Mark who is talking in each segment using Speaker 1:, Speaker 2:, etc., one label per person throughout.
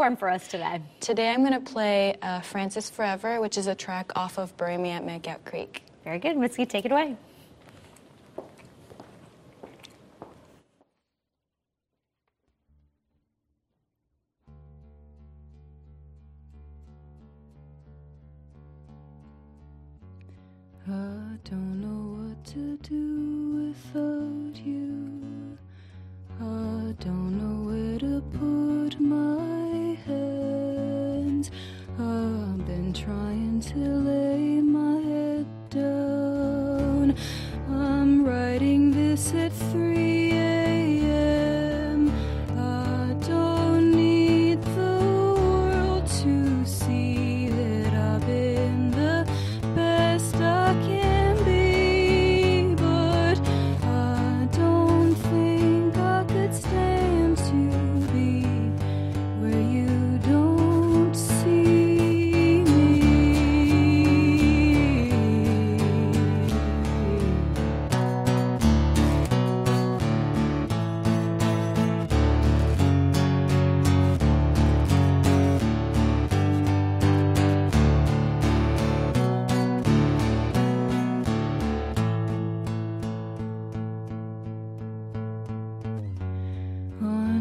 Speaker 1: perform for us today?
Speaker 2: Today I'm going to play uh, Francis Forever, which is a track off of Bury Me at Makeout Creek.
Speaker 1: Very good. Mitski, take it away.
Speaker 3: I don't know what to do without you. I don't know to lay my head down. I'm writing this at 3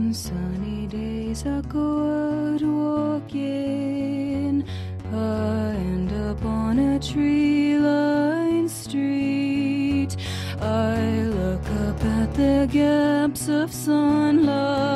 Speaker 3: On sunny days, I go out walking. I end up on a tree lined street. I look up at the gaps of sunlight.